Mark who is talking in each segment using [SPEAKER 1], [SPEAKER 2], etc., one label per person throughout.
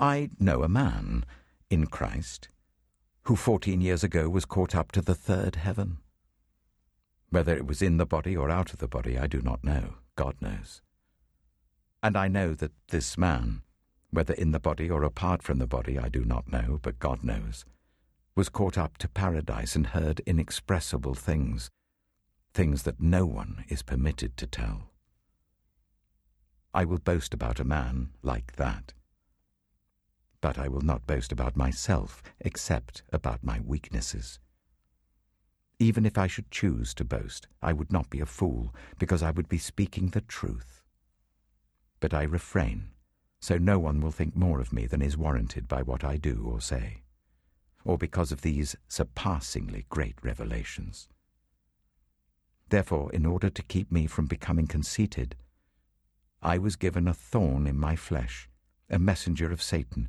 [SPEAKER 1] I know a man in Christ who 14 years ago was caught up to the third heaven. Whether it was in the body or out of the body, I do not know. God knows. And I know that this man, whether in the body or apart from the body, I do not know, but God knows, was caught up to paradise and heard inexpressible things, things that no one is permitted to tell. I will boast about a man like that. But I will not boast about myself except about my weaknesses. Even if I should choose to boast, I would not be a fool, because I would be speaking the truth. But I refrain, so no one will think more of me than is warranted by what I do or say or because of these surpassingly great revelations. Therefore, in order to keep me from becoming conceited, I was given a thorn in my flesh, a messenger of Satan,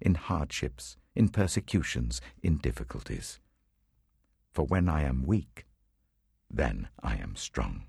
[SPEAKER 1] in hardships, in persecutions, in difficulties. For when I am weak, then I am strong.